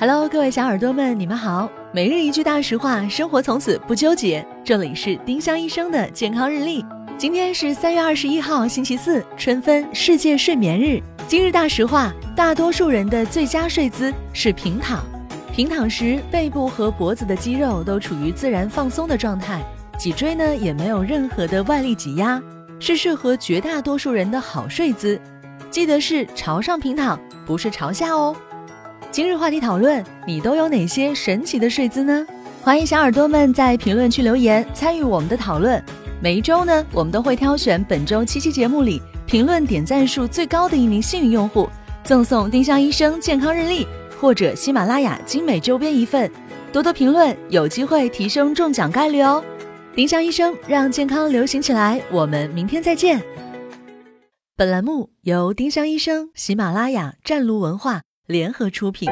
Hello，各位小耳朵们，你们好。每日一句大实话，生活从此不纠结。这里是丁香医生的健康日历。今天是三月二十一号，星期四，春分，世界睡眠日。今日大实话：大多数人的最佳睡姿是平躺。平躺时，背部和脖子的肌肉都处于自然放松的状态，脊椎呢也没有任何的外力挤压，是适合绝大多数人的好睡姿。记得是朝上平躺，不是朝下哦。今日话题讨论：你都有哪些神奇的睡姿呢？欢迎小耳朵们在评论区留言参与我们的讨论。每一周呢，我们都会挑选本周七期节目里评论点赞数最高的一名幸运用户，赠送丁香医生健康日历或者喜马拉雅精美周边一份。多多评论，有机会提升中奖概率哦！丁香医生让健康流行起来，我们明天再见。本栏目由丁香医生、喜马拉雅、湛庐文化。联合出品。